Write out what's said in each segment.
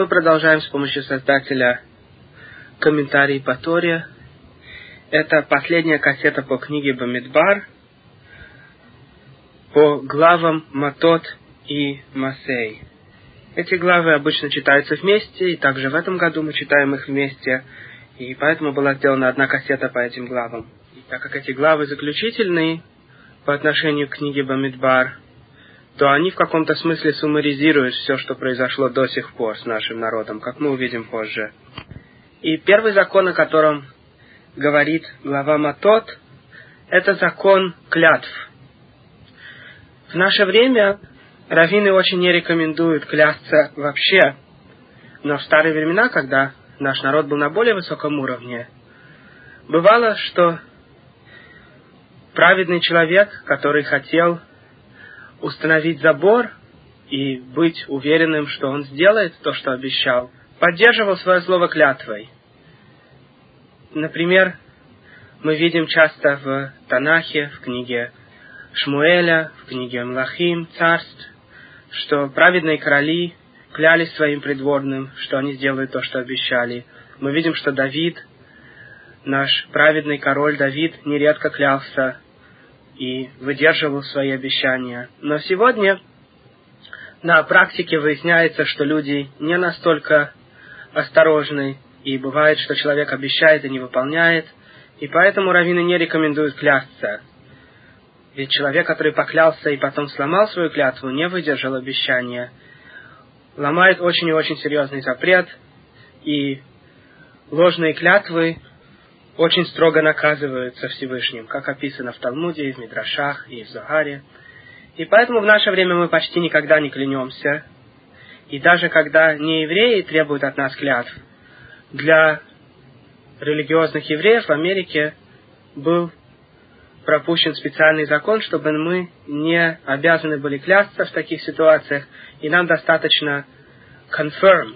Мы продолжаем с помощью создателя комментарий по Торе. Это последняя кассета по книге Бамидбар, по главам Матот и Масей. Эти главы обычно читаются вместе, и также в этом году мы читаем их вместе, и поэтому была сделана одна кассета по этим главам. И так как эти главы заключительные по отношению к книге Бамидбар, то они в каком-то смысле суммаризируют все, что произошло до сих пор с нашим народом, как мы увидим позже. И первый закон, о котором говорит глава Матот, это закон клятв. В наше время раввины очень не рекомендуют клясться вообще, но в старые времена, когда наш народ был на более высоком уровне, бывало, что праведный человек, который хотел установить забор и быть уверенным, что он сделает то, что обещал, поддерживал свое слово клятвой. Например, мы видим часто в Танахе, в книге Шмуэля, в книге Млахим, царств, что праведные короли клялись своим придворным, что они сделают то, что обещали. Мы видим, что Давид, наш праведный король Давид, нередко клялся и выдерживал свои обещания. Но сегодня на практике выясняется, что люди не настолько осторожны, и бывает, что человек обещает и не выполняет, и поэтому раввины не рекомендуют клясться. Ведь человек, который поклялся и потом сломал свою клятву, не выдержал обещания, ломает очень и очень серьезный запрет, и ложные клятвы очень строго наказываются Всевышним, как описано в Талмуде, и в Мидрашах, и в Загаре. И поэтому в наше время мы почти никогда не клянемся. И даже когда не евреи требуют от нас клятв, для религиозных евреев в Америке был пропущен специальный закон, чтобы мы не обязаны были клясться в таких ситуациях, и нам достаточно confirm,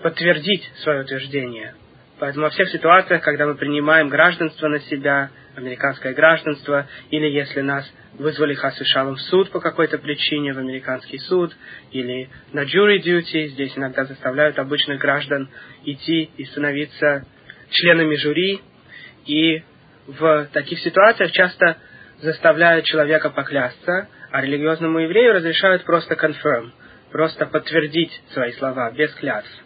подтвердить свое утверждение. Поэтому во всех ситуациях, когда мы принимаем гражданство на себя, американское гражданство, или если нас вызвали хасвишалом в суд по какой-то причине, в американский суд, или на jury duty, здесь иногда заставляют обычных граждан идти и становиться членами жюри, и в таких ситуациях часто заставляют человека поклясться, а религиозному еврею разрешают просто confirm, просто подтвердить свои слова без клятв.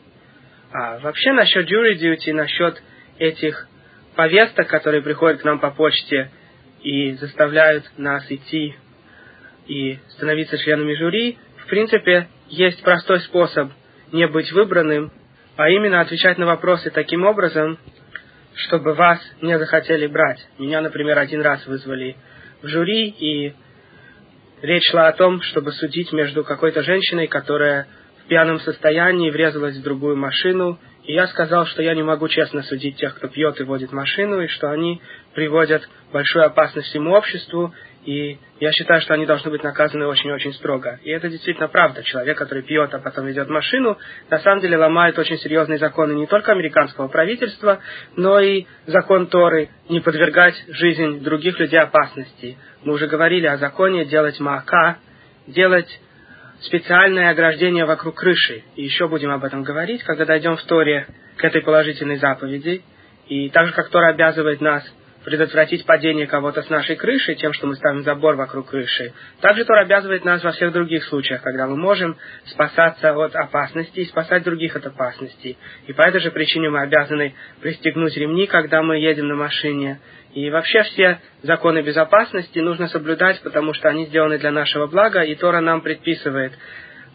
А вообще насчет jury duty, насчет этих повесток, которые приходят к нам по почте и заставляют нас идти и становиться членами жюри, в принципе, есть простой способ не быть выбранным, а именно отвечать на вопросы таким образом, чтобы вас не захотели брать. Меня, например, один раз вызвали в жюри, и речь шла о том, чтобы судить между какой-то женщиной, которая пьяном состоянии врезалась в другую машину, и я сказал, что я не могу честно судить тех, кто пьет и водит машину, и что они приводят большую опасность всему обществу, и я считаю, что они должны быть наказаны очень-очень строго. И это действительно правда. Человек, который пьет, а потом ведет машину, на самом деле ломает очень серьезные законы не только американского правительства, но и закон Торы не подвергать жизнь других людей опасности. Мы уже говорили о законе делать маака, делать специальное ограждение вокруг крыши. И еще будем об этом говорить, когда дойдем в Торе к этой положительной заповеди. И так же, как Тора обязывает нас предотвратить падение кого-то с нашей крыши тем, что мы ставим забор вокруг крыши. Также Тор обязывает нас во всех других случаях, когда мы можем спасаться от опасности и спасать других от опасности. И по этой же причине мы обязаны пристегнуть ремни, когда мы едем на машине. И вообще все законы безопасности нужно соблюдать, потому что они сделаны для нашего блага, и Тора нам предписывает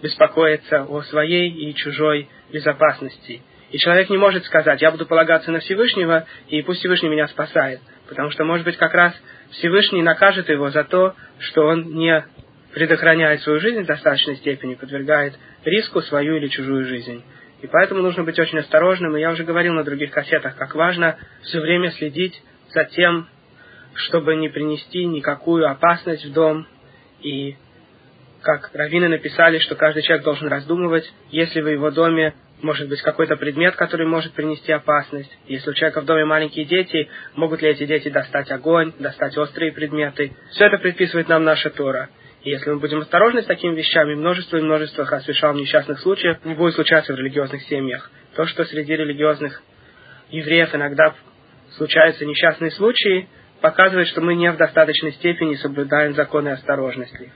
беспокоиться о своей и чужой безопасности. И человек не может сказать, я буду полагаться на Всевышнего, и пусть Всевышний меня спасает. Потому что, может быть, как раз Всевышний накажет его за то, что он не предохраняет свою жизнь в достаточной степени, подвергает риску свою или чужую жизнь. И поэтому нужно быть очень осторожным. И я уже говорил на других кассетах, как важно все время следить за тем, чтобы не принести никакую опасность в дом. И как раввины написали, что каждый человек должен раздумывать, если в его доме может быть какой-то предмет, который может принести опасность. Если у человека в доме маленькие дети, могут ли эти дети достать огонь, достать острые предметы. Все это предписывает нам наша Тора. И если мы будем осторожны с такими вещами, множество и множество освещал несчастных случаев не будет случаться в религиозных семьях. То, что среди религиозных евреев иногда случаются несчастные случаи, показывает, что мы не в достаточной степени соблюдаем законы осторожности.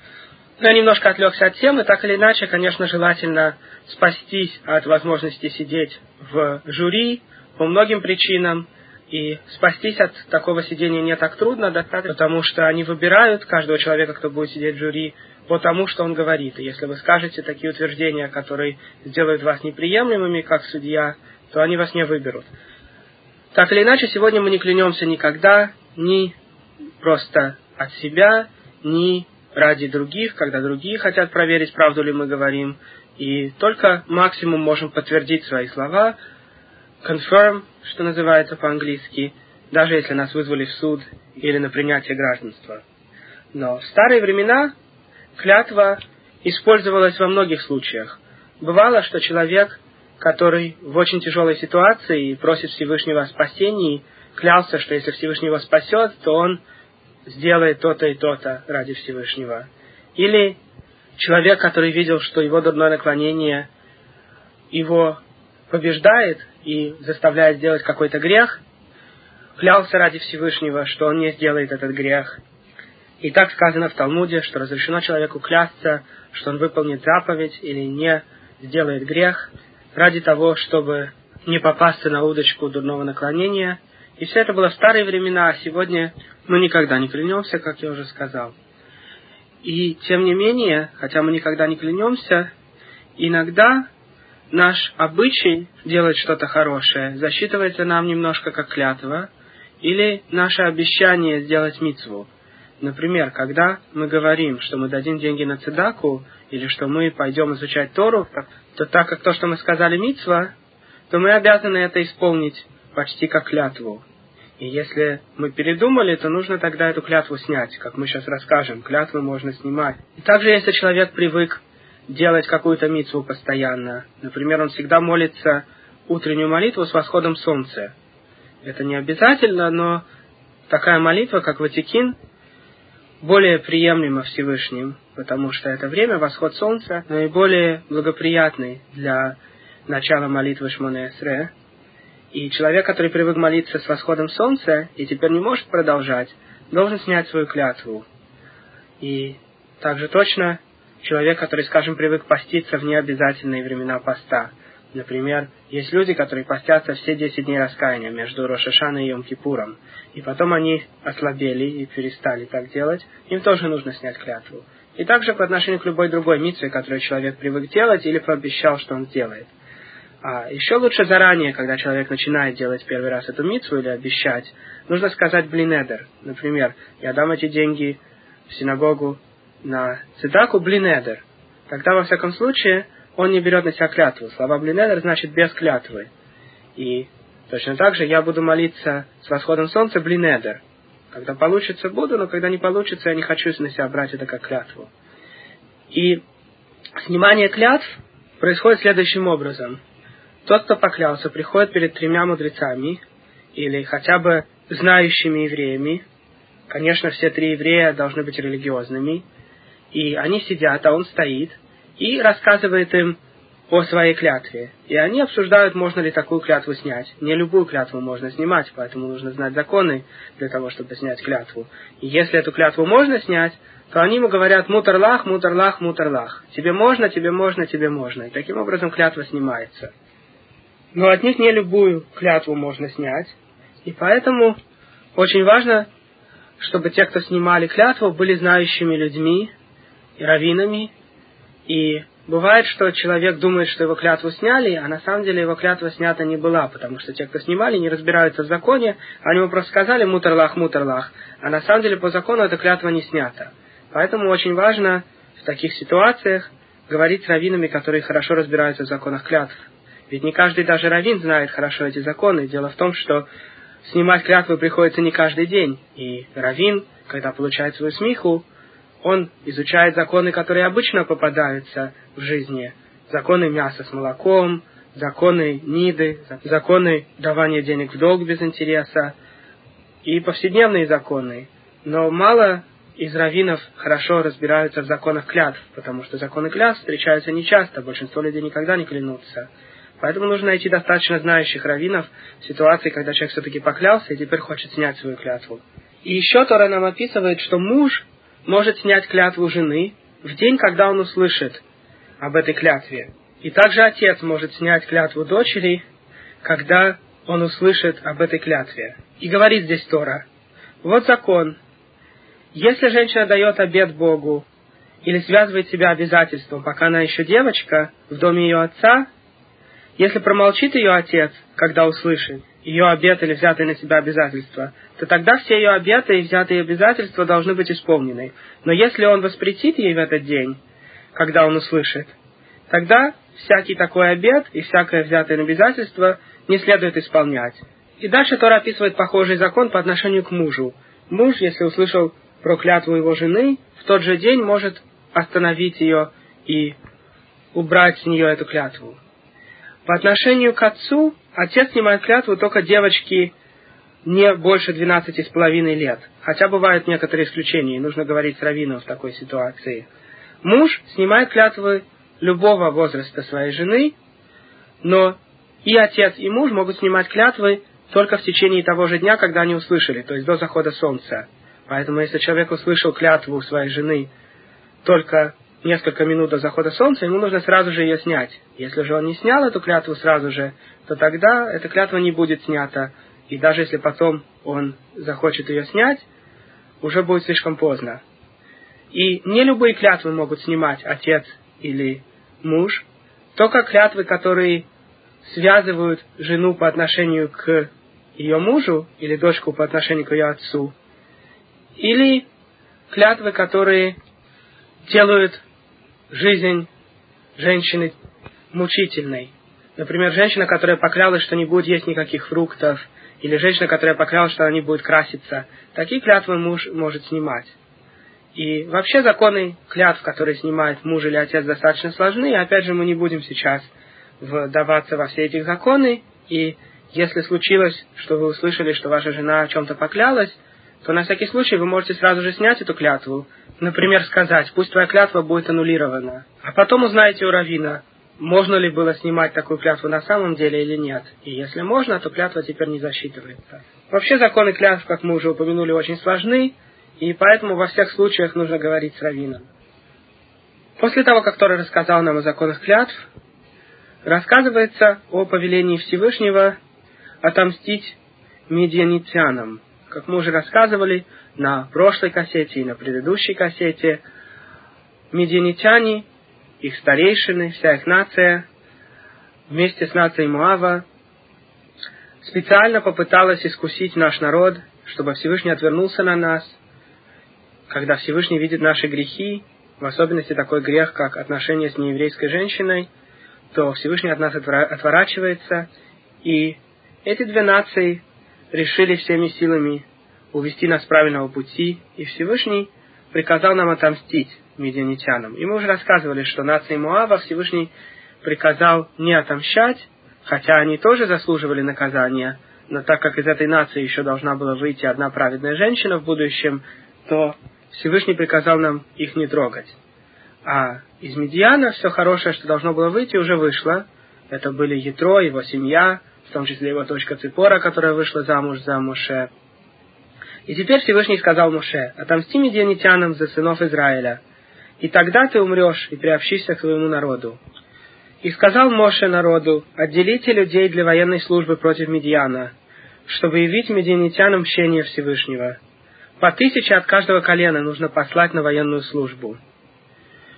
Я немножко отвлекся от темы. Так или иначе, конечно, желательно спастись от возможности сидеть в жюри по многим причинам. И спастись от такого сидения не так трудно, достаточно, потому что они выбирают каждого человека, кто будет сидеть в жюри, по тому, что он говорит. И если вы скажете такие утверждения, которые сделают вас неприемлемыми, как судья, то они вас не выберут. Так или иначе, сегодня мы не клянемся никогда, ни просто от себя, ни ради других, когда другие хотят проверить, правду ли мы говорим, и только максимум можем подтвердить свои слова, confirm, что называется по-английски, даже если нас вызвали в суд или на принятие гражданства. Но в старые времена клятва использовалась во многих случаях. Бывало, что человек, который в очень тяжелой ситуации и просит Всевышнего о спасении, клялся, что если Всевышний его спасет, то он сделает то-то и то-то ради Всевышнего. Или человек, который видел, что его дурное наклонение его побеждает и заставляет сделать какой-то грех, клялся ради Всевышнего, что он не сделает этот грех. И так сказано в Талмуде, что разрешено человеку клясться, что он выполнит заповедь или не сделает грех, ради того, чтобы не попасться на удочку дурного наклонения. И все это было в старые времена, а сегодня мы никогда не клянемся, как я уже сказал. И тем не менее, хотя мы никогда не клянемся, иногда наш обычай делать что-то хорошее засчитывается нам немножко как клятва, или наше обещание сделать мицву. Например, когда мы говорим, что мы дадим деньги на цедаку, или что мы пойдем изучать Тору, то так как то, что мы сказали мицва, то мы обязаны это исполнить почти как клятву. И если мы передумали, то нужно тогда эту клятву снять, как мы сейчас расскажем. Клятвы можно снимать. И также, если человек привык делать какую-то митцву постоянно, например, он всегда молится утреннюю молитву с восходом солнца. Это не обязательно, но такая молитва, как Ватикин, более приемлема Всевышним, потому что это время, восход солнца, наиболее благоприятный для начала молитвы Шмоне Эсре, и человек, который привык молиться с восходом солнца и теперь не может продолжать, должен снять свою клятву. И также точно человек, который, скажем, привык поститься в необязательные времена поста. Например, есть люди, которые постятся все 10 дней раскаяния между Рошашаной и Йом-Кипуром, и потом они ослабели и перестали так делать, им тоже нужно снять клятву. И также по отношению к любой другой митве, которую человек привык делать или пообещал, что он сделает. А еще лучше заранее, когда человек начинает делать первый раз эту митцву или обещать, нужно сказать блинедер. Например, я дам эти деньги в синагогу на цитаку блинедер. Тогда, во всяком случае, он не берет на себя клятву. Слова блинедер значит без клятвы. И точно так же я буду молиться с восходом солнца блинедер. Когда получится, буду, но когда не получится, я не хочу на себя брать это как клятву. И снимание клятв происходит следующим образом. Тот, кто поклялся, приходит перед тремя мудрецами, или хотя бы знающими евреями. Конечно, все три еврея должны быть религиозными. И они сидят, а он стоит, и рассказывает им о своей клятве. И они обсуждают, можно ли такую клятву снять. Не любую клятву можно снимать, поэтому нужно знать законы для того, чтобы снять клятву. И если эту клятву можно снять, то они ему говорят мутарлах, мутарлах, мутарлах. Тебе можно, тебе можно, тебе можно. И таким образом клятва снимается но от них не любую клятву можно снять. И поэтому очень важно, чтобы те, кто снимали клятву, были знающими людьми и раввинами. И бывает, что человек думает, что его клятву сняли, а на самом деле его клятва снята не была, потому что те, кто снимали, не разбираются в законе, они ему просто сказали мутарлах, мутарлах, а на самом деле по закону эта клятва не снята. Поэтому очень важно в таких ситуациях говорить с раввинами, которые хорошо разбираются в законах клятв. Ведь не каждый даже раввин знает хорошо эти законы. Дело в том, что снимать клятвы приходится не каждый день. И раввин, когда получает свою смиху, он изучает законы, которые обычно попадаются в жизни. Законы мяса с молоком, законы ниды, законы давания денег в долг без интереса и повседневные законы. Но мало из раввинов хорошо разбираются в законах клятв, потому что законы клятв встречаются нечасто, большинство людей никогда не клянутся. Поэтому нужно найти достаточно знающих раввинов в ситуации, когда человек все-таки поклялся и теперь хочет снять свою клятву. И еще Тора нам описывает, что муж может снять клятву жены в день, когда он услышит об этой клятве. И также отец может снять клятву дочери, когда он услышит об этой клятве. И говорит здесь Тора, вот закон. Если женщина дает обед Богу или связывает себя обязательством, пока она еще девочка, в доме ее отца, если промолчит ее отец, когда услышит ее обет или взятые на себя обязательства, то тогда все ее обеты и взятые обязательства должны быть исполнены. Но если он воспретит ей в этот день, когда он услышит, тогда всякий такой обет и всякое взятое обязательство не следует исполнять. И дальше Тора описывает похожий закон по отношению к мужу. Муж, если услышал про клятву его жены, в тот же день может остановить ее и убрать с нее эту клятву. По отношению к отцу, отец снимает клятву только девочки не больше 12 с половиной лет. Хотя бывают некоторые исключения, и нужно говорить с раввином в такой ситуации. Муж снимает клятвы любого возраста своей жены, но и отец, и муж могут снимать клятвы только в течение того же дня, когда они услышали, то есть до захода солнца. Поэтому если человек услышал клятву своей жены только несколько минут до захода солнца, ему нужно сразу же ее снять. Если же он не снял эту клятву сразу же, то тогда эта клятва не будет снята. И даже если потом он захочет ее снять, уже будет слишком поздно. И не любые клятвы могут снимать отец или муж, только клятвы, которые связывают жену по отношению к ее мужу или дочку по отношению к ее отцу, или клятвы, которые делают жизнь женщины мучительной. Например, женщина, которая поклялась, что не будет есть никаких фруктов, или женщина, которая поклялась, что она не будет краситься. Такие клятвы муж может снимать. И вообще законы клятв, которые снимает муж или отец, достаточно сложны. И опять же, мы не будем сейчас вдаваться во все эти законы. И если случилось, что вы услышали, что ваша жена о чем-то поклялась, то на всякий случай вы можете сразу же снять эту клятву. Например, сказать, пусть твоя клятва будет аннулирована. А потом узнаете у Равина, можно ли было снимать такую клятву на самом деле или нет. И если можно, то клятва теперь не засчитывается. Вообще законы клятв, как мы уже упомянули, очень сложны, и поэтому во всех случаях нужно говорить с раввином. После того, как Тора рассказал нам о законах клятв, рассказывается о повелении Всевышнего отомстить медианитянам. Как мы уже рассказывали на прошлой кассете и на предыдущей кассете, медианитяне, их старейшины, вся их нация, вместе с нацией Муава, специально попыталась искусить наш народ, чтобы Всевышний отвернулся на нас, когда Всевышний видит наши грехи, в особенности такой грех, как отношение с нееврейской женщиной, то Всевышний от нас отворачивается, и эти две нации решили всеми силами увести нас с правильного пути, и Всевышний приказал нам отомстить медианитянам. И мы уже рассказывали, что нации Муава Всевышний приказал не отомщать, хотя они тоже заслуживали наказания, но так как из этой нации еще должна была выйти одна праведная женщина в будущем, то Всевышний приказал нам их не трогать. А из Медиана все хорошее, что должно было выйти, уже вышло. Это были Ятро, его семья, в том числе его дочка Ципора, которая вышла замуж за Моше. И теперь Всевышний сказал Моше, отомсти медианитянам за сынов Израиля, и тогда ты умрешь и приобщишься к своему народу. И сказал Моше народу, отделите людей для военной службы против Медиана, чтобы явить медианитянам мщение Всевышнего. По тысяче от каждого колена нужно послать на военную службу.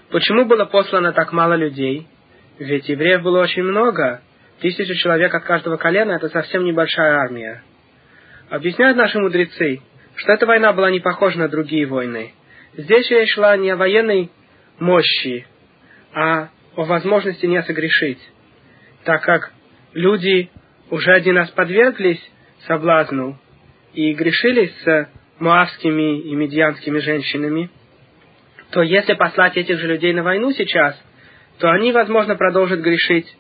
Почему было послано так мало людей? Ведь евреев было очень много. Тысяча человек от каждого колена – это совсем небольшая армия. Объясняют наши мудрецы, что эта война была не похожа на другие войны. Здесь речь шла не о военной мощи, а о возможности не согрешить, так как люди уже один раз подверглись соблазну и грешили с муавскими и медианскими женщинами, то если послать этих же людей на войну сейчас, то они, возможно, продолжат грешить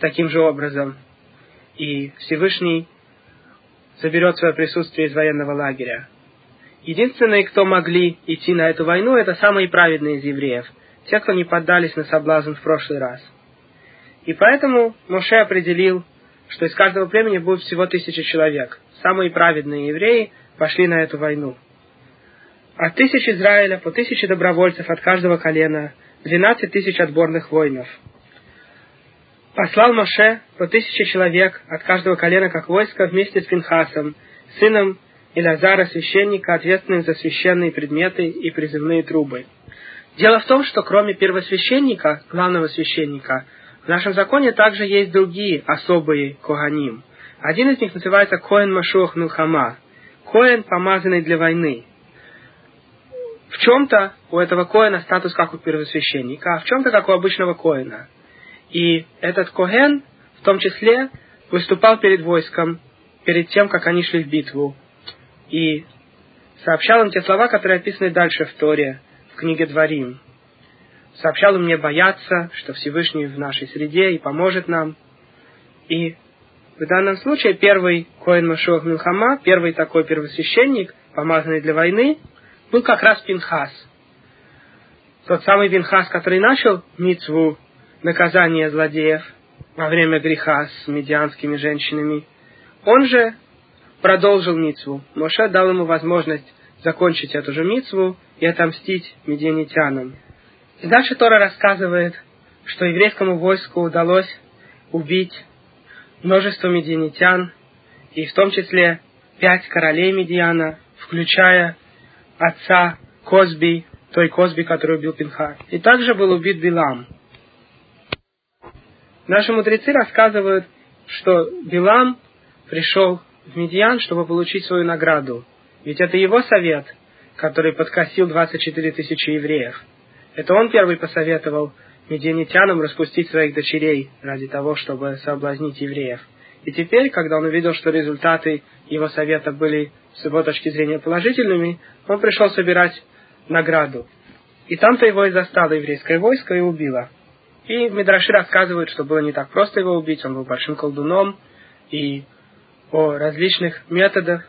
таким же образом. И Всевышний заберет свое присутствие из военного лагеря. Единственные, кто могли идти на эту войну, это самые праведные из евреев, те, кто не поддались на соблазн в прошлый раз. И поэтому Моше определил, что из каждого племени будет всего тысяча человек. Самые праведные евреи пошли на эту войну. От тысяч Израиля по тысяче добровольцев от каждого колена, двенадцать тысяч отборных воинов. Послал Моше по тысяче человек от каждого колена как войско вместе с Пинхасом, сыном Илазара, священника, ответственным за священные предметы и призывные трубы. Дело в том, что кроме первосвященника, главного священника, в нашем законе также есть другие особые коганим. Один из них называется Коэн Машуах Милхама, Коэн, помазанный для войны. В чем-то у этого Коэна статус как у первосвященника, а в чем-то как у обычного Коэна. И этот Коэн в том числе выступал перед войском, перед тем, как они шли в битву, и сообщал им те слова, которые описаны дальше в Торе, в книге Дворим. Сообщал им мне бояться, что Всевышний в нашей среде и поможет нам. И в данном случае первый Коэн Машуах Милхама, первый такой первосвященник, помазанный для войны, был как раз Пинхас. Тот самый Пинхас, который начал мицву наказания злодеев во время греха с медианскими женщинами. Он же продолжил мицву. Моше дал ему возможность закончить эту же мицву и отомстить медианитянам. И дальше Тора рассказывает, что еврейскому войску удалось убить множество медианитян, и в том числе пять королей Медиана, включая отца Козби, той Козби, который убил Пинха. И также был убит Билам. Наши мудрецы рассказывают, что Билам пришел в Медиан, чтобы получить свою награду. Ведь это его совет, который подкосил 24 тысячи евреев. Это он первый посоветовал медианитянам распустить своих дочерей ради того, чтобы соблазнить евреев. И теперь, когда он увидел, что результаты его совета были с его точки зрения положительными, он пришел собирать награду. И там-то его и застало еврейское войско и убило. И Мидраши рассказывают, что было не так просто его убить, он был большим колдуном, и о различных методах,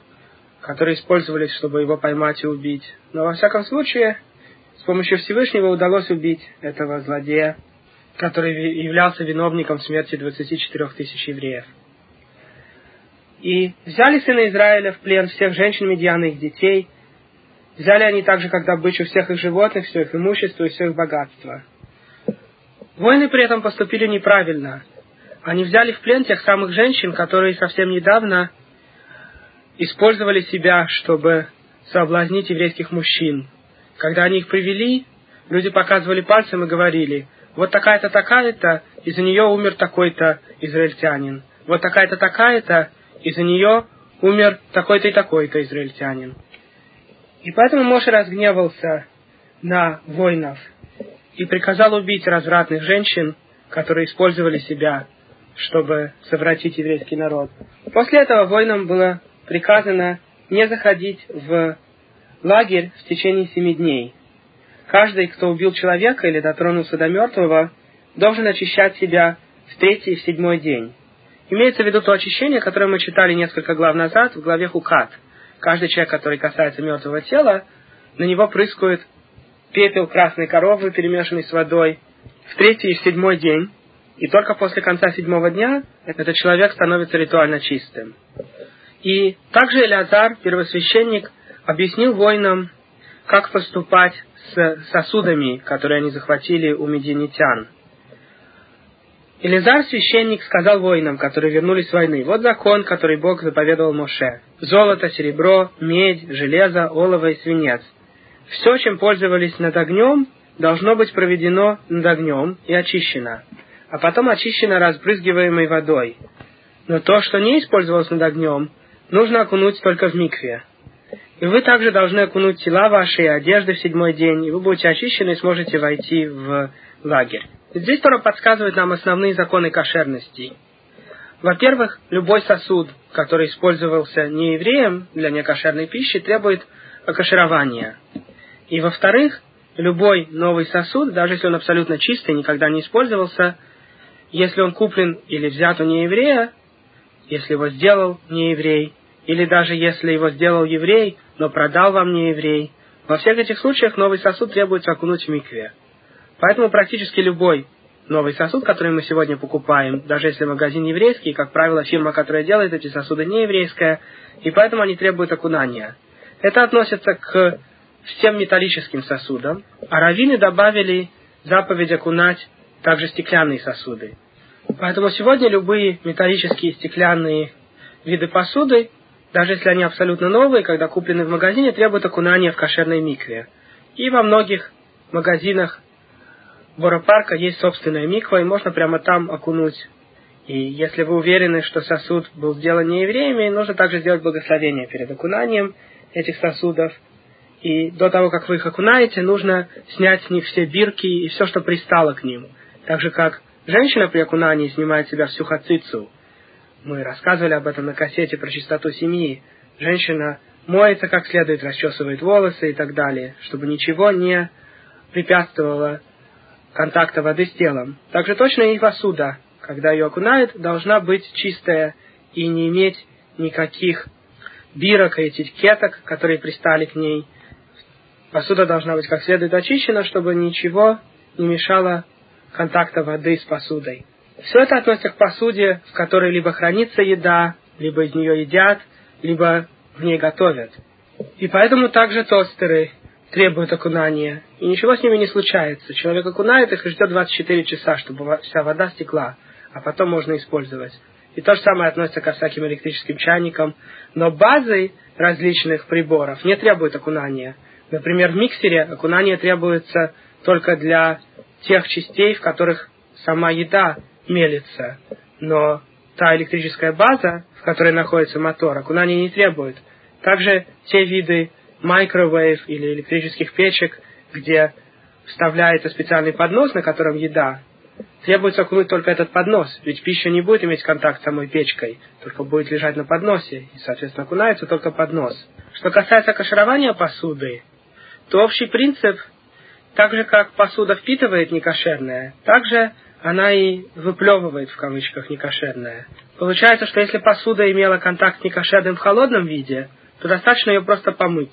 которые использовались, чтобы его поймать и убить. Но во всяком случае, с помощью Всевышнего удалось убить этого злодея, который являлся виновником смерти 24 тысяч евреев. И взяли сына Израиля в плен всех женщин Медиана и их детей. Взяли они также как добычу всех их животных, все их имущество и все их богатство. Воины при этом поступили неправильно. Они взяли в плен тех самых женщин, которые совсем недавно использовали себя, чтобы соблазнить еврейских мужчин. Когда они их привели, люди показывали пальцем и говорили, вот такая-то, такая-то, из-за нее умер такой-то израильтянин. Вот такая-то, такая-то, из-за нее умер такой-то и такой-то израильтянин. И поэтому Моше разгневался на воинов и приказал убить развратных женщин, которые использовали себя чтобы совратить еврейский народ. После этого воинам было приказано не заходить в лагерь в течение семи дней. Каждый, кто убил человека или дотронулся до мертвого, должен очищать себя в третий и в седьмой день. Имеется в виду то очищение, которое мы читали несколько глав назад в главе Хукат. Каждый человек, который касается мертвого тела, на него прыскают пепел красной коровы, перемешанный с водой, в третий и в седьмой день, и только после конца седьмого дня этот человек становится ритуально чистым. И также Элиазар, первосвященник, объяснил воинам, как поступать с сосудами, которые они захватили у медианитян. Элизар, священник, сказал воинам, которые вернулись с войны, вот закон, который Бог заповедовал Моше. Золото, серебро, медь, железо, олово и свинец. Все, чем пользовались над огнем, должно быть проведено над огнем и очищено а потом очищено разбрызгиваемой водой. Но то, что не использовалось над огнем, нужно окунуть только в микве. И вы также должны окунуть тела ваши и одежды в седьмой день, и вы будете очищены и сможете войти в лагерь. Здесь Тора подсказывает нам основные законы кошерности. Во-первых, любой сосуд, который использовался не евреем для некошерной пищи, требует окошерования. И во-вторых, любой новый сосуд, даже если он абсолютно чистый, никогда не использовался, если он куплен или взят у нееврея, если его сделал нееврей, или даже если его сделал еврей, но продал вам не еврей. Во всех этих случаях новый сосуд требуется окунуть в микве. Поэтому практически любой новый сосуд, который мы сегодня покупаем, даже если магазин еврейский, как правило, фирма, которая делает эти сосуды, не еврейская, и поэтому они требуют окунания. Это относится к всем металлическим сосудам, а раввины добавили заповедь окунать также стеклянные сосуды. Поэтому сегодня любые металлические стеклянные виды посуды, даже если они абсолютно новые, когда куплены в магазине, требуют окунания в кошерной микве. И во многих магазинах Боропарка есть собственная миква, и можно прямо там окунуть. И если вы уверены, что сосуд был сделан не евреями, нужно также сделать благословение перед окунанием этих сосудов. И до того, как вы их окунаете, нужно снять с них все бирки и все, что пристало к ним. Так же, как женщина при окунании снимает себя всю хацицу. Мы рассказывали об этом на кассете про чистоту семьи. Женщина моется как следует, расчесывает волосы и так далее, чтобы ничего не препятствовало контакта воды с телом. Также точно и посуда, когда ее окунают, должна быть чистая и не иметь никаких бирок и этикеток, которые пристали к ней. Посуда должна быть как следует очищена, чтобы ничего не мешало контакта воды с посудой. Все это относится к посуде, в которой либо хранится еда, либо из нее едят, либо в ней готовят. И поэтому также тостеры требуют окунания, и ничего с ними не случается. Человек окунает их и ждет 24 часа, чтобы вся вода стекла, а потом можно использовать. И то же самое относится ко всяким электрическим чайникам. Но базой различных приборов не требует окунания. Например, в миксере окунание требуется только для тех частей, в которых сама еда мелится. Но та электрическая база, в которой находится мотор, окунания не требует. Также те виды микровейв или электрических печек, где вставляется специальный поднос, на котором еда, требуется окунуть только этот поднос, ведь пища не будет иметь контакт с самой печкой, только будет лежать на подносе, и, соответственно, окунается только поднос. Что касается каширования посуды, то общий принцип, так же как посуда впитывает некошерное, также она и выплевывает в кавычках некошерное. Получается, что если посуда имела контакт с некошерным в холодном виде, то достаточно ее просто помыть.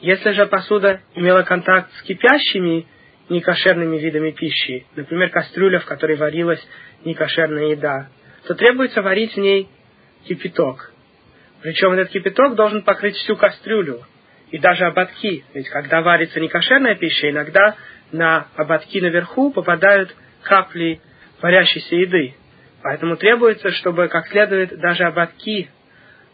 Если же посуда имела контакт с кипящими некошерными видами пищи, например, кастрюля, в которой варилась некошерная еда, то требуется варить в ней кипяток. Причем этот кипяток должен покрыть всю кастрюлю и даже ободки. Ведь когда варится некошерная пища, иногда на ободки наверху попадают капли варящейся еды. Поэтому требуется, чтобы как следует даже ободки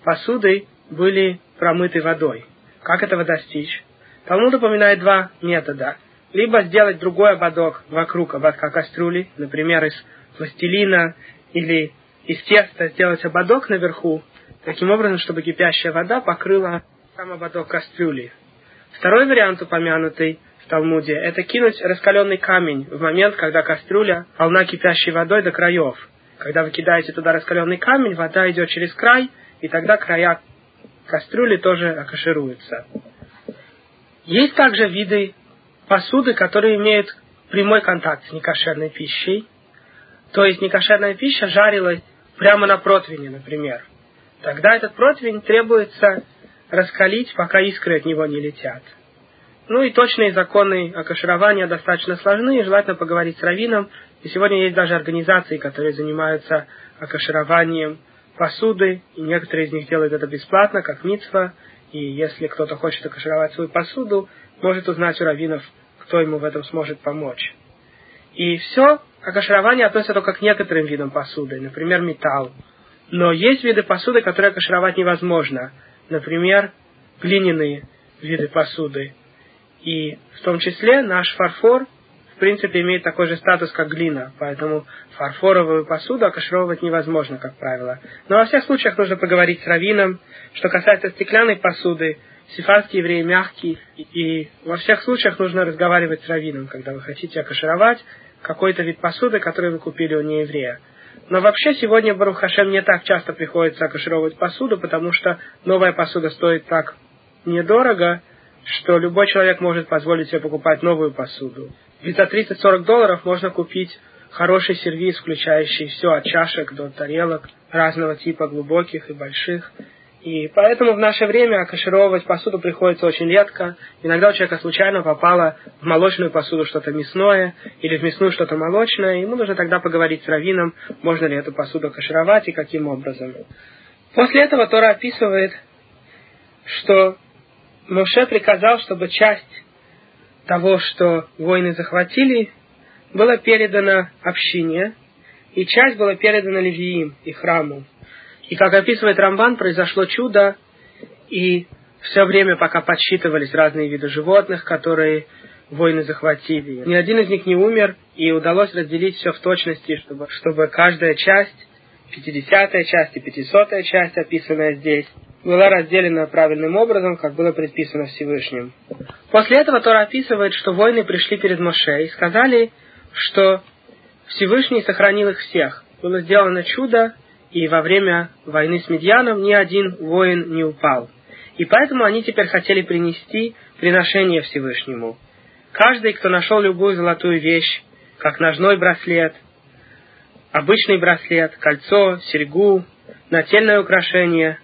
посуды были промыты водой. Как этого достичь? Талмуд упоминает два метода. Либо сделать другой ободок вокруг ободка кастрюли, например, из пластилина или из теста сделать ободок наверху, таким образом, чтобы кипящая вода покрыла сам ободок кастрюли. Второй вариант, упомянутый в Талмуде, это кинуть раскаленный камень в момент, когда кастрюля полна кипящей водой до краев. Когда вы кидаете туда раскаленный камень, вода идет через край, и тогда края кастрюли тоже акашируются. Есть также виды посуды, которые имеют прямой контакт с некошерной пищей. То есть некошерная пища жарилась прямо на противне, например. Тогда этот противень требуется раскалить, пока искры от него не летят. Ну и точные законы окаширования достаточно сложны, и желательно поговорить с раввином. И сегодня есть даже организации, которые занимаются окашированием посуды, и некоторые из них делают это бесплатно, как митцва, и если кто-то хочет окашировать свою посуду, может узнать у раввинов, кто ему в этом сможет помочь. И все окаширование относится только к некоторым видам посуды, например, металл. Но есть виды посуды, которые окашировать невозможно. Например, глиняные виды посуды. И в том числе наш фарфор в принципе, имеет такой же статус, как глина, поэтому фарфоровую посуду окашировать невозможно, как правило. Но во всех случаях нужно поговорить с раввином. Что касается стеклянной посуды, сифарские евреи мягкие, и во всех случаях нужно разговаривать с раввином, когда вы хотите окашировать какой-то вид посуды, который вы купили у нееврея. Но вообще сегодня в Барухашем не так часто приходится окашировать посуду, потому что новая посуда стоит так недорого, что любой человек может позволить себе покупать новую посуду. Ведь за 30-40 долларов можно купить хороший сервис, включающий все от чашек до тарелок разного типа, глубоких и больших. И поэтому в наше время кашировать посуду приходится очень редко. Иногда у человека случайно попало в молочную посуду что-то мясное или в мясную что-то молочное. Ему нужно тогда поговорить с раввином, можно ли эту посуду кашировать и каким образом. После этого Тора описывает, что Моше приказал, чтобы часть того, что воины захватили, была передана общине, и часть была передана Левиим и храму. И как описывает Рамбан, произошло чудо, и все время, пока подсчитывались разные виды животных, которые воины захватили, ни один из них не умер, и удалось разделить все в точности, чтобы, чтобы каждая часть, пятидесятая часть и пятисотая часть, описанная здесь, была разделена правильным образом, как было предписано Всевышним. После этого Тора описывает, что воины пришли перед Моше и сказали, что Всевышний сохранил их всех. Было сделано чудо, и во время войны с Медьяном ни один воин не упал. И поэтому они теперь хотели принести приношение Всевышнему. Каждый, кто нашел любую золотую вещь, как ножной браслет, обычный браслет, кольцо, серьгу, нательное украшение,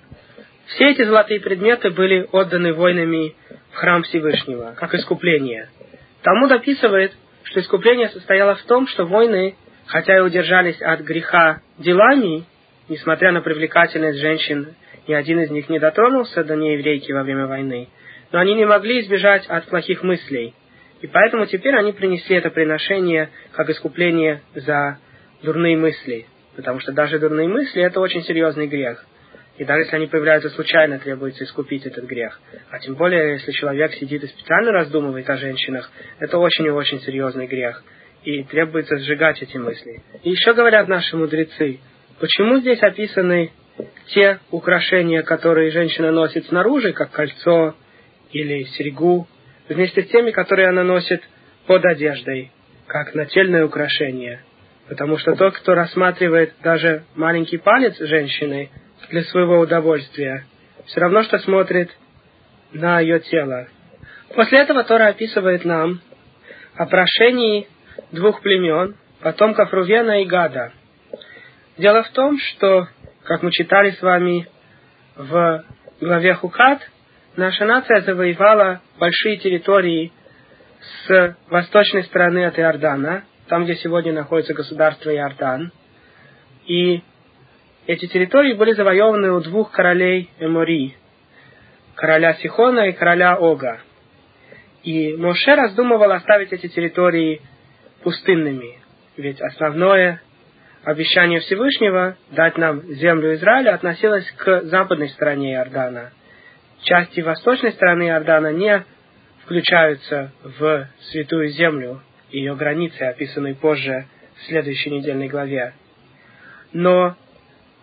все эти золотые предметы были отданы воинами в храм Всевышнего, как искупление. Талмуд описывает, что искупление состояло в том, что воины, хотя и удержались от греха делами, несмотря на привлекательность женщин, ни один из них не дотронулся до нееврейки во время войны, но они не могли избежать от плохих мыслей. И поэтому теперь они принесли это приношение как искупление за дурные мысли. Потому что даже дурные мысли – это очень серьезный грех. И даже если они появляются случайно, требуется искупить этот грех. А тем более, если человек сидит и специально раздумывает о женщинах, это очень и очень серьезный грех. И требуется сжигать эти мысли. И еще говорят наши мудрецы, почему здесь описаны те украшения, которые женщина носит снаружи, как кольцо или серьгу, вместе с теми, которые она носит под одеждой, как нательное украшение. Потому что тот, кто рассматривает даже маленький палец женщины, для своего удовольствия, все равно, что смотрит на ее тело. После этого Тора описывает нам о прошении двух племен, потомков Рувена и Гада. Дело в том, что, как мы читали с вами в главе Хукат, наша нация завоевала большие территории с восточной стороны от Иордана, там, где сегодня находится государство Иордан. И эти территории были завоеваны у двух королей Эмори, короля Сихона и короля Ога. И Моше раздумывал оставить эти территории пустынными, ведь основное обещание Всевышнего дать нам землю Израиля относилось к западной стороне Иордана. Части восточной стороны Иордана не включаются в святую землю, ее границы, описанные позже в следующей недельной главе. Но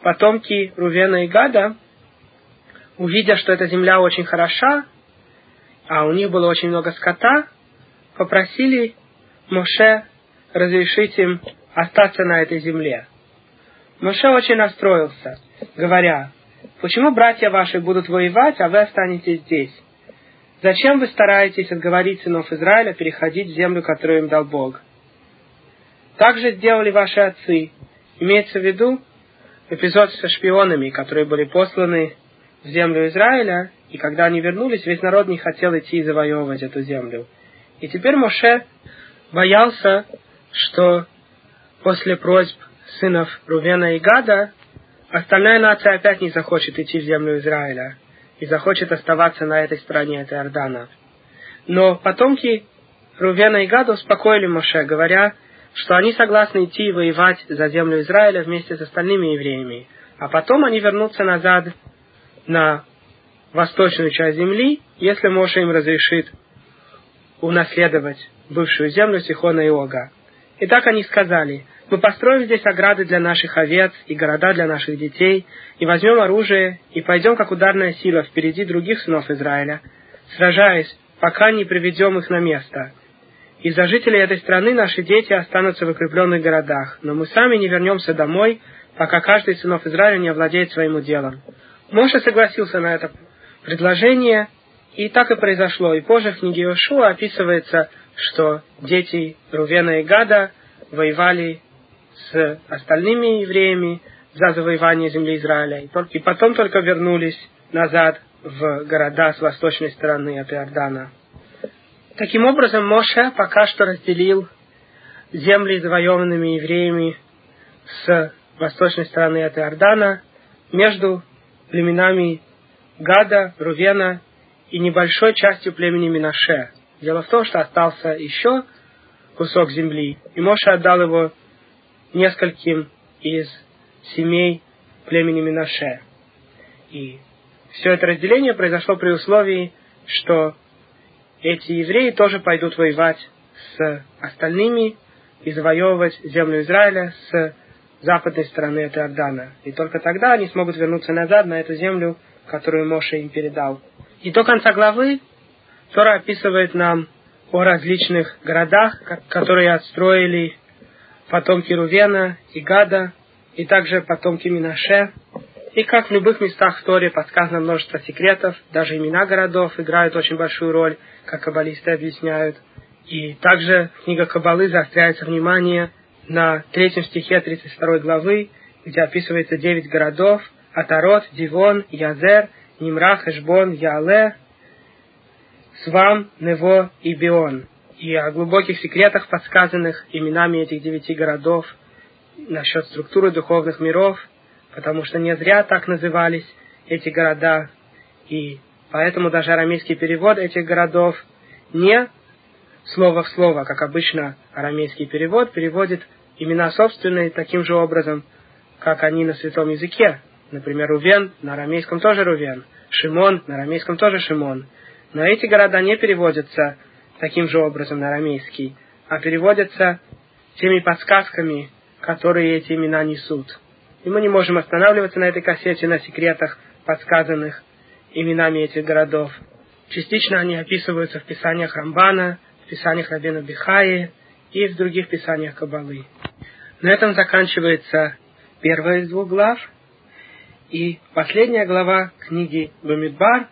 потомки Рувена и Гада, увидя, что эта земля очень хороша, а у них было очень много скота, попросили Моше разрешить им остаться на этой земле. Моше очень расстроился, говоря, почему братья ваши будут воевать, а вы останетесь здесь? Зачем вы стараетесь отговорить сынов Израиля переходить в землю, которую им дал Бог? Так же сделали ваши отцы. Имеется в виду, эпизод со шпионами, которые были посланы в землю Израиля, и когда они вернулись, весь народ не хотел идти и завоевывать эту землю. И теперь Моше боялся, что после просьб сынов Рувена и Гада остальная нация опять не захочет идти в землю Израиля и захочет оставаться на этой стороне, от Иордана. Но потомки Рувена и Гада успокоили Моше, говоря, что они согласны идти и воевать за землю Израиля вместе с остальными евреями, а потом они вернутся назад на восточную часть земли, если Моше им разрешит унаследовать бывшую землю Сихона и Ога. И так они сказали, мы построим здесь ограды для наших овец и города для наших детей, и возьмем оружие, и пойдем как ударная сила впереди других сынов Израиля, сражаясь, пока не приведем их на место. Из-за жителей этой страны наши дети останутся в укрепленных городах, но мы сами не вернемся домой, пока каждый из сынов Израиля не овладеет своим уделом. Моше согласился на это предложение, и так и произошло. И позже в книге Иошуа описывается, что дети Рувена и Гада воевали с остальными евреями за завоевание земли Израиля. И потом только вернулись назад в города с восточной стороны от Иордана. Таким образом, Моше пока что разделил земли, завоеванными евреями с восточной стороны от Иордана, между племенами Гада, Рувена и небольшой частью племени Минаше. Дело в том, что остался еще кусок земли, и Моше отдал его нескольким из семей племени Минаше. И все это разделение произошло при условии, что эти евреи тоже пойдут воевать с остальными и завоевывать землю Израиля с западной стороны от Иордана. И только тогда они смогут вернуться назад на эту землю, которую Моше им передал. И до конца главы Тора описывает нам о различных городах, которые отстроили потомки Рувена и Гада, и также потомки Минаше. И как в любых местах в Торе подсказано множество секретов, даже имена городов играют очень большую роль, как каббалисты объясняют. И также книга Каббалы заостряется внимание на третьем стихе 32 главы, где описывается девять городов – Атарот, Дивон, Язер, Нимрах, Эшбон, Яле, Свам, Нево и Бион. И о глубоких секретах, подсказанных именами этих девяти городов, насчет структуры духовных миров, потому что не зря так назывались эти города, и поэтому даже арамейский перевод этих городов не слово в слово, как обычно арамейский перевод переводит имена собственные таким же образом, как они на святом языке. Например, Рувен на арамейском тоже Рувен, Шимон на арамейском тоже Шимон. Но эти города не переводятся таким же образом на арамейский, а переводятся теми подсказками, которые эти имена несут. И мы не можем останавливаться на этой кассете на секретах, подсказанных именами этих городов. Частично они описываются в писаниях Рамбана, в писаниях Рабина Бихаи и в других писаниях Кабалы. На этом заканчивается первая из двух глав. И последняя глава книги Бамидбар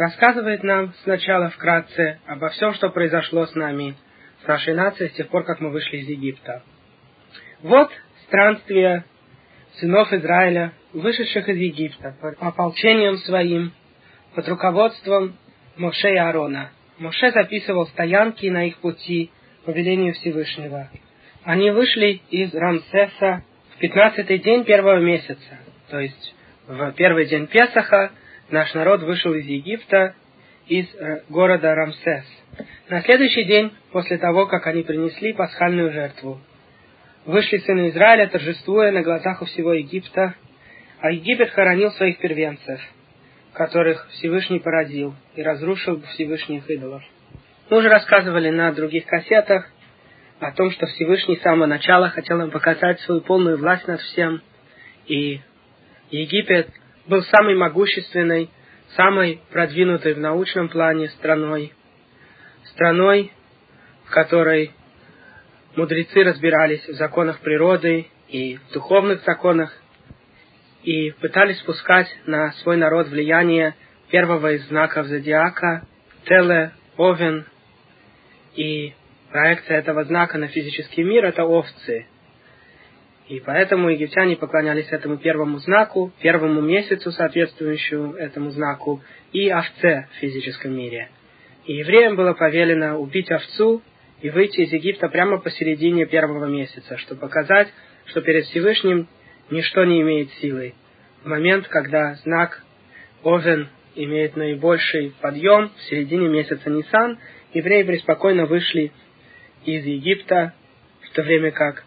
рассказывает нам сначала вкратце обо всем, что произошло с нами, с нашей нацией, с тех пор, как мы вышли из Египта. Вот странствие сынов Израиля, вышедших из Египта, по ополчением своим, под руководством Моше и Аарона. Моше записывал стоянки на их пути по велению Всевышнего. Они вышли из Рамсеса в пятнадцатый день первого месяца, то есть в первый день Песаха наш народ вышел из Египта, из э, города Рамсес. На следующий день, после того, как они принесли пасхальную жертву, вышли сыны Израиля, торжествуя на глазах у всего Египта, а Египет хоронил своих первенцев, которых Всевышний породил и разрушил Всевышних идолов. Мы уже рассказывали на других кассетах о том, что Всевышний с самого начала хотел нам показать свою полную власть над всем, и Египет был самой могущественной, самой продвинутой в научном плане страной, страной, в которой мудрецы разбирались в законах природы и духовных законах, и пытались спускать на свой народ влияние первого из знаков зодиака, Теле, Овен, и проекция этого знака на физический мир – это овцы – и поэтому египтяне поклонялись этому первому знаку, первому месяцу, соответствующему этому знаку, и овце в физическом мире. И евреям было повелено убить овцу и выйти из Египта прямо посередине первого месяца, чтобы показать, что перед Всевышним ничто не имеет силы. В момент, когда знак Овен имеет наибольший подъем в середине месяца Нисан, евреи преспокойно вышли из Египта, в то время как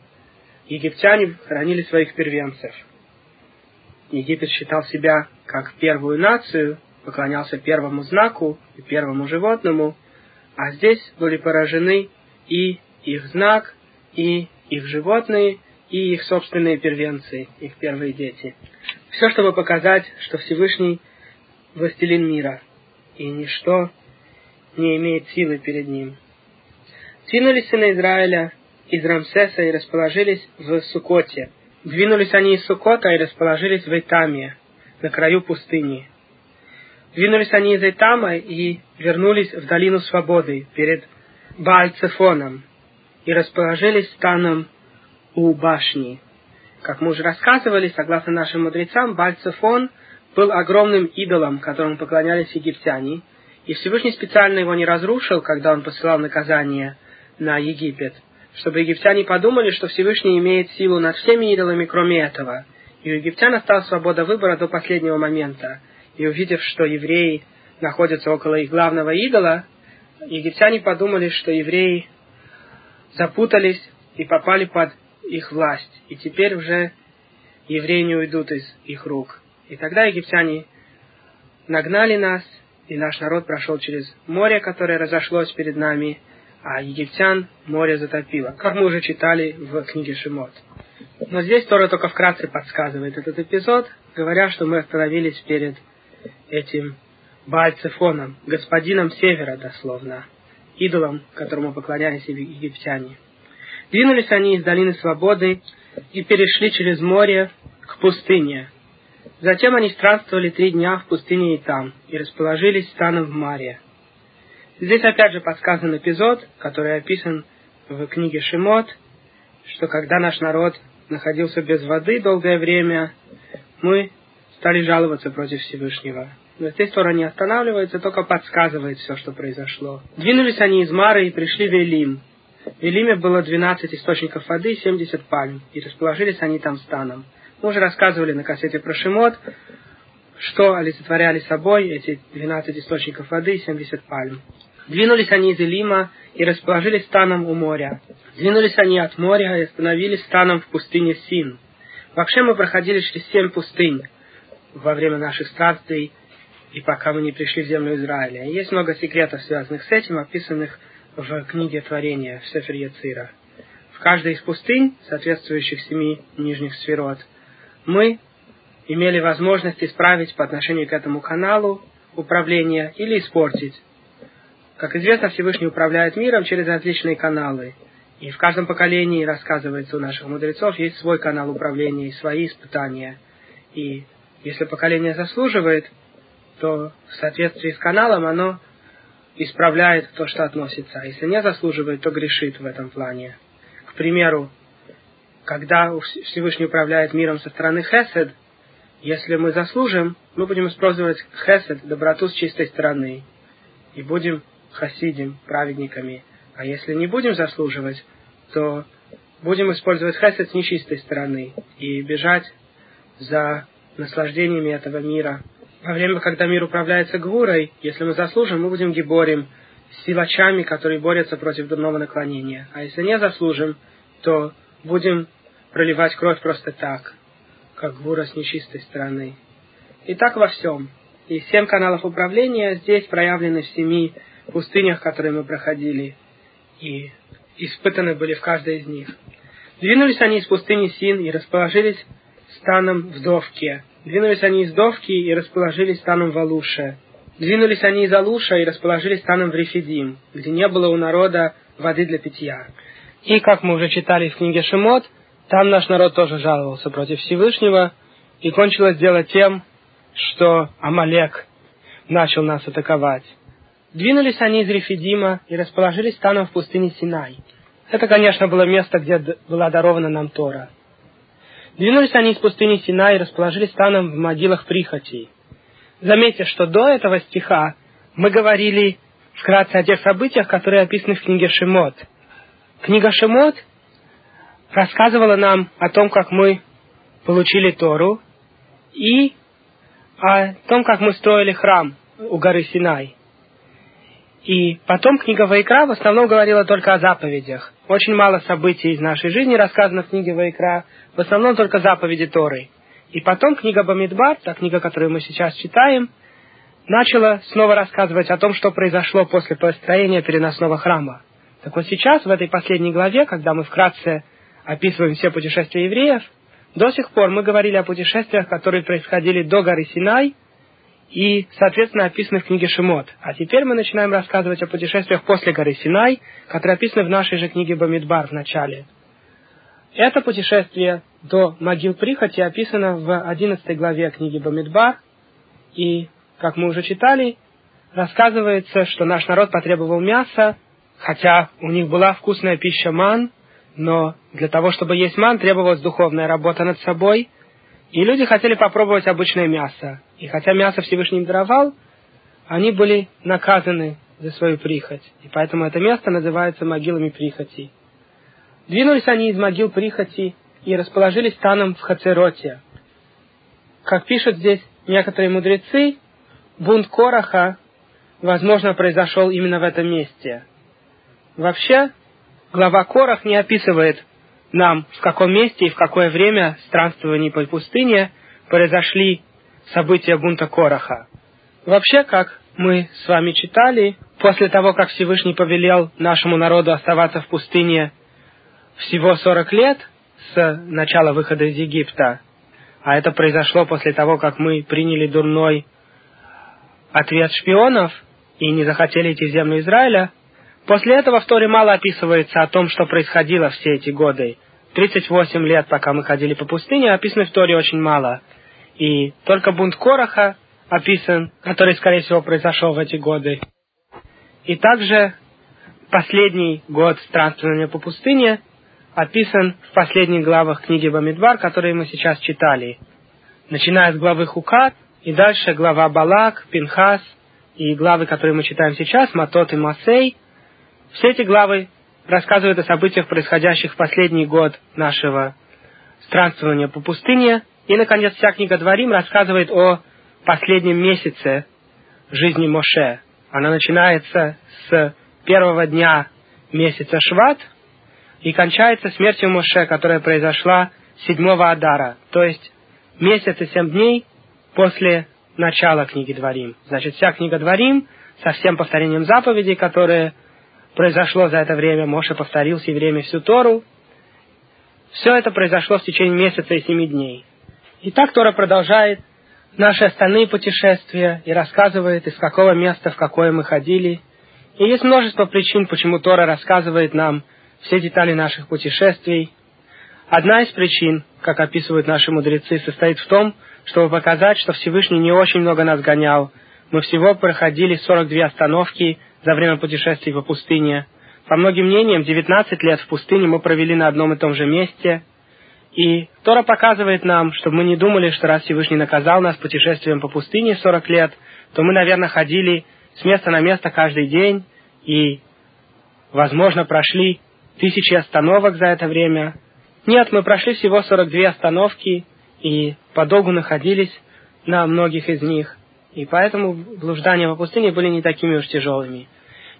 египтяне хоронили своих первенцев. Египет считал себя как первую нацию, поклонялся первому знаку и первому животному, а здесь были поражены и их знак, и их животные, и их собственные первенцы, их первые дети. Все, чтобы показать, что Всевышний властелин мира, и ничто не имеет силы перед ним. Двинулись сыны Израиля из Рамсеса и расположились в Сукоте. Двинулись они из Сукота и расположились в Эйтаме, на краю пустыни. Двинулись они из Эйтама и вернулись в долину свободы перед Баальцефоном и расположились станом у башни. Как мы уже рассказывали, согласно нашим мудрецам, Бальцефон был огромным идолом, которому поклонялись египтяне, и Всевышний специально его не разрушил, когда он посылал наказание на Египет, чтобы египтяне подумали, что Всевышний имеет силу над всеми идолами, кроме этого. И у египтян осталась свобода выбора до последнего момента. И увидев, что евреи находятся около их главного идола, египтяне подумали, что евреи запутались и попали под их власть. И теперь уже евреи не уйдут из их рук. И тогда египтяне нагнали нас, и наш народ прошел через море, которое разошлось перед нами, а египтян море затопило, как мы уже читали в книге Шимот. Но здесь Тора только вкратце подсказывает этот эпизод, говоря, что мы остановились перед этим Баальцефоном, господином севера дословно, идолом, которому поклонялись египтяне. Двинулись они из долины свободы и перешли через море к пустыне. Затем они странствовали три дня в пустыне и там, и расположились станом в Маре. Здесь опять же подсказан эпизод, который описан в книге Шимот, что когда наш народ находился без воды долгое время, мы стали жаловаться против Всевышнего. Но здесь Тора не останавливается, только подсказывает все, что произошло. Двинулись они из Мары и пришли в Элим. В Элиме было 12 источников воды и 70 пальм, и расположились они там станом. Мы уже рассказывали на кассете про Шимот, что олицетворяли собой эти 12 источников воды и 70 пальм. Двинулись они из Элима и расположились станом у моря. Двинулись они от моря и остановились станом в пустыне Син. Вообще мы проходили через семь пустынь во время наших странствий, и пока мы не пришли в землю Израиля. Есть много секретов, связанных с этим, описанных в книге Творения, в Сефер Яцира. В каждой из пустынь, соответствующих семи нижних сферот, мы имели возможность исправить по отношению к этому каналу управления или испортить. Как известно, Всевышний управляет миром через различные каналы. И в каждом поколении, рассказывается у наших мудрецов, есть свой канал управления и свои испытания. И если поколение заслуживает, то в соответствии с каналом оно исправляет то, что относится. А если не заслуживает, то грешит в этом плане. К примеру, когда Всевышний управляет миром со стороны Хесед, если мы заслужим, мы будем использовать Хесед, доброту с чистой стороны, и будем хасидим, праведниками. А если не будем заслуживать, то будем использовать Хесед с нечистой стороны и бежать за наслаждениями этого мира. Во время, когда мир управляется гвурой, если мы заслужим, мы будем гиборем, силачами, которые борются против дурного наклонения. А если не заслужим, то будем проливать кровь просто так, как гура с нечистой стороны. И так во всем. И семь каналов управления здесь проявлены в семи пустынях, которые мы проходили, и испытаны были в каждой из них. Двинулись они из пустыни Син и расположились станом в Довке. Двинулись они из Довки и расположились станом в Алуше. Двинулись они из Алуша и расположились станом в Рефидим, где не было у народа воды для питья. И, как мы уже читали в книге Шимот, там наш народ тоже жаловался против Всевышнего, и кончилось дело тем, что Амалек начал нас атаковать. Двинулись они из Рефидима и расположились станом в пустыне Синай. Это, конечно, было место, где была дарована нам Тора. Двинулись они из пустыни Синай и расположились станом в могилах прихотей. Заметьте, что до этого стиха мы говорили вкратце о тех событиях, которые описаны в книге Шемот. Книга Шемот рассказывала нам о том, как мы получили Тору и о том, как мы строили храм у горы Синай. И потом книга Вайкра в основном говорила только о заповедях. Очень мало событий из нашей жизни рассказано в книге Вайкра, в основном только заповеди Торы. И потом книга Бамидбар, та книга, которую мы сейчас читаем, начала снова рассказывать о том, что произошло после построения переносного храма. Так вот сейчас, в этой последней главе, когда мы вкратце описываем все путешествия евреев, до сих пор мы говорили о путешествиях, которые происходили до горы Синай и, соответственно, описаны в книге Шимот. А теперь мы начинаем рассказывать о путешествиях после горы Синай, которые описаны в нашей же книге Бамидбар в начале. Это путешествие до могил прихоти описано в 11 главе книги Бамидбар, и, как мы уже читали, рассказывается, что наш народ потребовал мяса, хотя у них была вкусная пища ман – но для того, чтобы есть ман, требовалась духовная работа над собой, И люди хотели попробовать обычное мясо. И хотя мясо Всевышний даровал, они были наказаны за свою прихоть. И поэтому это место называется могилами прихоти. Двинулись они из могил прихоти и расположились станом в Хацероте. Как пишут здесь некоторые мудрецы, бунт Кораха, возможно, произошел именно в этом месте. Вообще, глава Корах не описывает нам, в каком месте и в какое время странствований по пустыне произошли события бунта Кораха. Вообще, как мы с вами читали, после того, как Всевышний повелел нашему народу оставаться в пустыне всего 40 лет с начала выхода из Египта, а это произошло после того, как мы приняли дурной ответ шпионов и не захотели идти в землю Израиля, после этого в Торе мало описывается о том, что происходило все эти годы. 38 лет, пока мы ходили по пустыне, описано в Торе очень мало. И только бунт Короха описан, который, скорее всего, произошел в эти годы. И также последний год странствования по пустыне описан в последних главах книги Бамидбар, которые мы сейчас читали. Начиная с главы Хукат, и дальше глава Балак, Пинхас, и главы, которые мы читаем сейчас, Матот и Масей. Все эти главы рассказывают о событиях, происходящих в последний год нашего странствования по пустыне. И, наконец, вся книга Дворим рассказывает о последнем месяце жизни Моше. Она начинается с первого дня месяца Шват и кончается смертью Моше, которая произошла 7 Адара, то есть месяц и семь дней после начала книги Дворим. Значит, вся книга Дворим со всем повторением заповедей, которые произошло за это время, Моше повторил с евреями всю Тору. Все это произошло в течение месяца и семи дней. И так Тора продолжает наши остальные путешествия и рассказывает, из какого места в какое мы ходили. И есть множество причин, почему Тора рассказывает нам все детали наших путешествий. Одна из причин, как описывают наши мудрецы, состоит в том, чтобы показать, что Всевышний не очень много нас гонял. Мы всего проходили 42 остановки за время путешествий по пустыне. По многим мнениям, 19 лет в пустыне мы провели на одном и том же месте – и Тора показывает нам, чтобы мы не думали, что раз Всевышний наказал нас путешествием по пустыне 40 лет, то мы, наверное, ходили с места на место каждый день и, возможно, прошли тысячи остановок за это время. Нет, мы прошли всего 42 остановки и подолгу находились на многих из них. И поэтому блуждания по пустыне были не такими уж тяжелыми.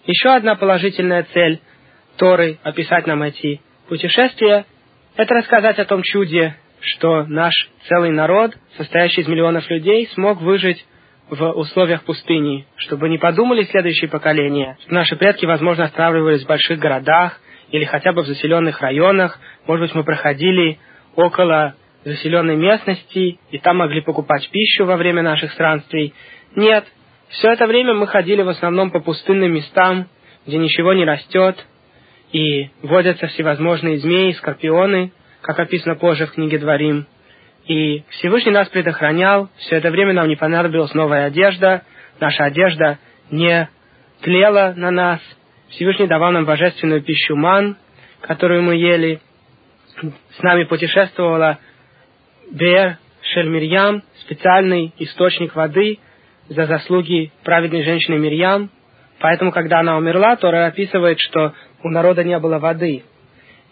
Еще одна положительная цель Торы – описать нам эти путешествия это рассказать о том чуде, что наш целый народ, состоящий из миллионов людей, смог выжить в условиях пустыни, чтобы не подумали следующие поколения, что наши предки, возможно, останавливались в больших городах или хотя бы в заселенных районах, может быть, мы проходили около заселенной местности и там могли покупать пищу во время наших странствий. Нет, все это время мы ходили в основном по пустынным местам, где ничего не растет, и водятся всевозможные змеи, скорпионы, как описано позже в книге Дворим. И Всевышний нас предохранял, все это время нам не понадобилась новая одежда, наша одежда не тлела на нас. Всевышний давал нам божественную пищу ман, которую мы ели. С нами путешествовала Бер Шельмирьям, специальный источник воды за заслуги праведной женщины Мирьям. Поэтому, когда она умерла, Тора описывает, что у народа не было воды.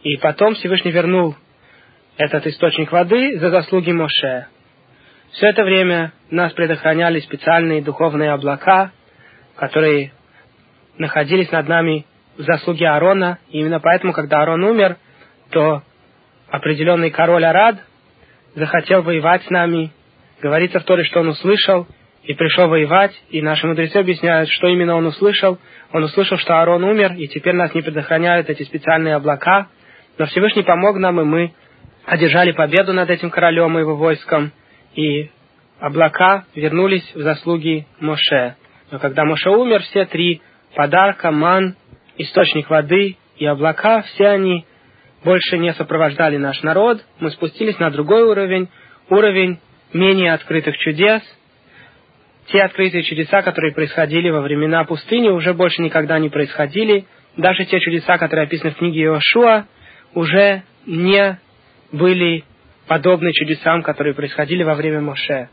И потом Всевышний вернул этот источник воды за заслуги Моше. Все это время нас предохраняли специальные духовные облака, которые находились над нами в заслуге Аарона. И именно поэтому, когда Аарон умер, то определенный король Арад захотел воевать с нами. Говорится в Торе, что он услышал – и пришел воевать, и наши мудрецы объясняют, что именно он услышал. Он услышал, что Аарон умер, и теперь нас не предохраняют эти специальные облака. Но Всевышний помог нам, и мы одержали победу над этим королем и его войском, и облака вернулись в заслуги Моше. Но когда Моше умер, все три подарка, ман, источник воды и облака, все они больше не сопровождали наш народ. Мы спустились на другой уровень, уровень менее открытых чудес – те открытые чудеса, которые происходили во времена пустыни, уже больше никогда не происходили. Даже те чудеса, которые описаны в книге Иошуа, уже не были подобны чудесам, которые происходили во время Моше.